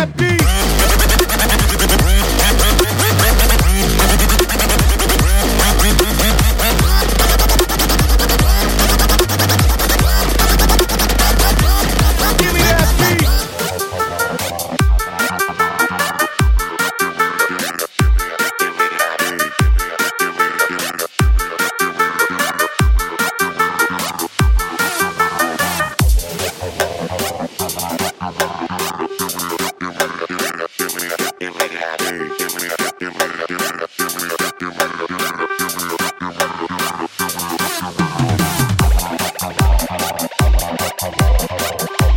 happy.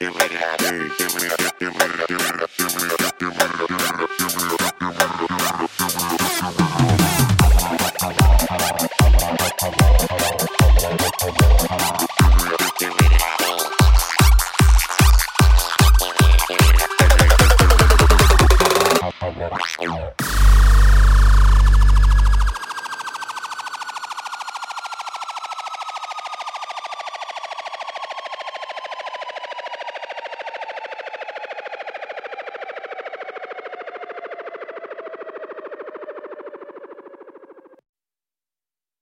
Yeah.